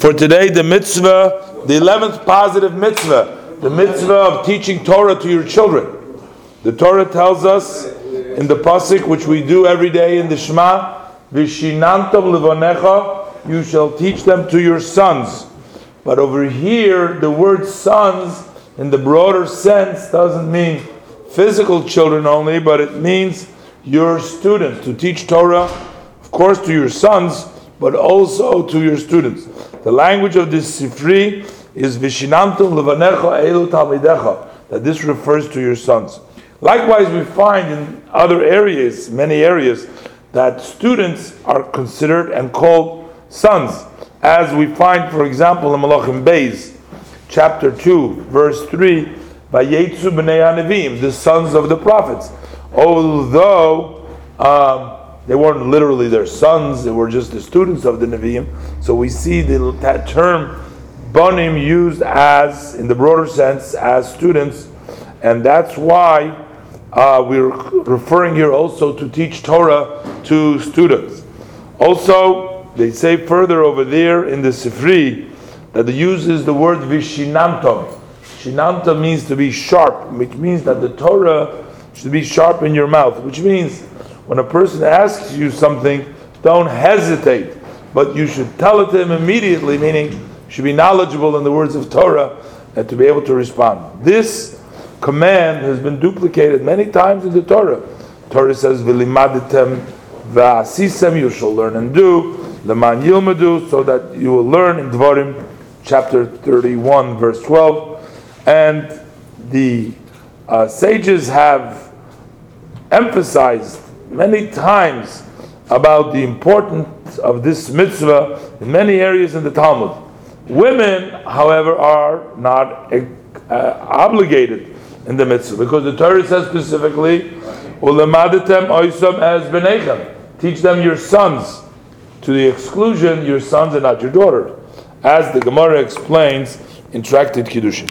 For today, the mitzvah, the 11th positive mitzvah, the mitzvah of teaching Torah to your children. The Torah tells us in the pasuk, which we do every day in the Shema, Vishinantam levonecha, you shall teach them to your sons. But over here, the word sons, in the broader sense, doesn't mean physical children only, but it means your students. To teach Torah, of course, to your sons, but also to your students. The language of this Sifri is Vishinantum levanecha elu talmidecha, that this refers to your sons. Likewise, we find in other areas, many areas, that students are considered and called sons, as we find, for example, in Malachim Beis, chapter 2, verse 3, Vayetzu b'nei Anevim, the sons of the prophets. Although um, they weren't literally their sons, they were just the students of the Nevi'im. So we see the, that term Bonim used as, in the broader sense, as students, and that's why uh, we're referring here also to teach Torah to students. Also, they say further over there in the Sifri that uses the word vishinantom. Shinantam means to be sharp, which means that the Torah should be sharp in your mouth, which means when a person asks you something, don't hesitate, but you should tell it to him immediately, meaning you should be knowledgeable in the words of Torah and to be able to respond. This command has been duplicated many times in the Torah. Torah says, "V'limaditem v'asisem," you shall learn and do. Leman yilmadu, so that you will learn in Dvarim, chapter thirty-one, verse twelve, and the uh, sages have emphasized many times about the importance of this mitzvah in many areas in the Talmud. Women, however, are not uh, obligated in the mitzvah because the Torah says specifically, "Ulemadatem oisam as benechem." Teach them your sons, to the exclusion your sons and not your daughters, as the Gemara explains in Tractate Kiddushin.